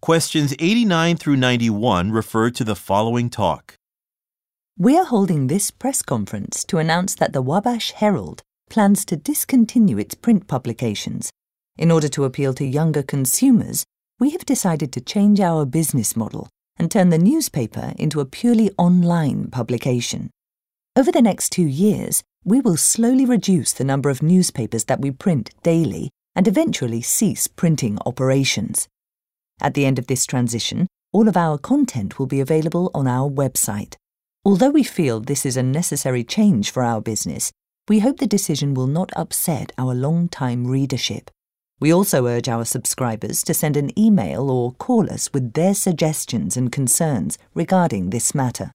Questions 89 through 91 refer to the following talk. We are holding this press conference to announce that the Wabash Herald plans to discontinue its print publications. In order to appeal to younger consumers, we have decided to change our business model and turn the newspaper into a purely online publication. Over the next two years, we will slowly reduce the number of newspapers that we print daily and eventually cease printing operations. At the end of this transition, all of our content will be available on our website. Although we feel this is a necessary change for our business, we hope the decision will not upset our long-time readership. We also urge our subscribers to send an email or call us with their suggestions and concerns regarding this matter.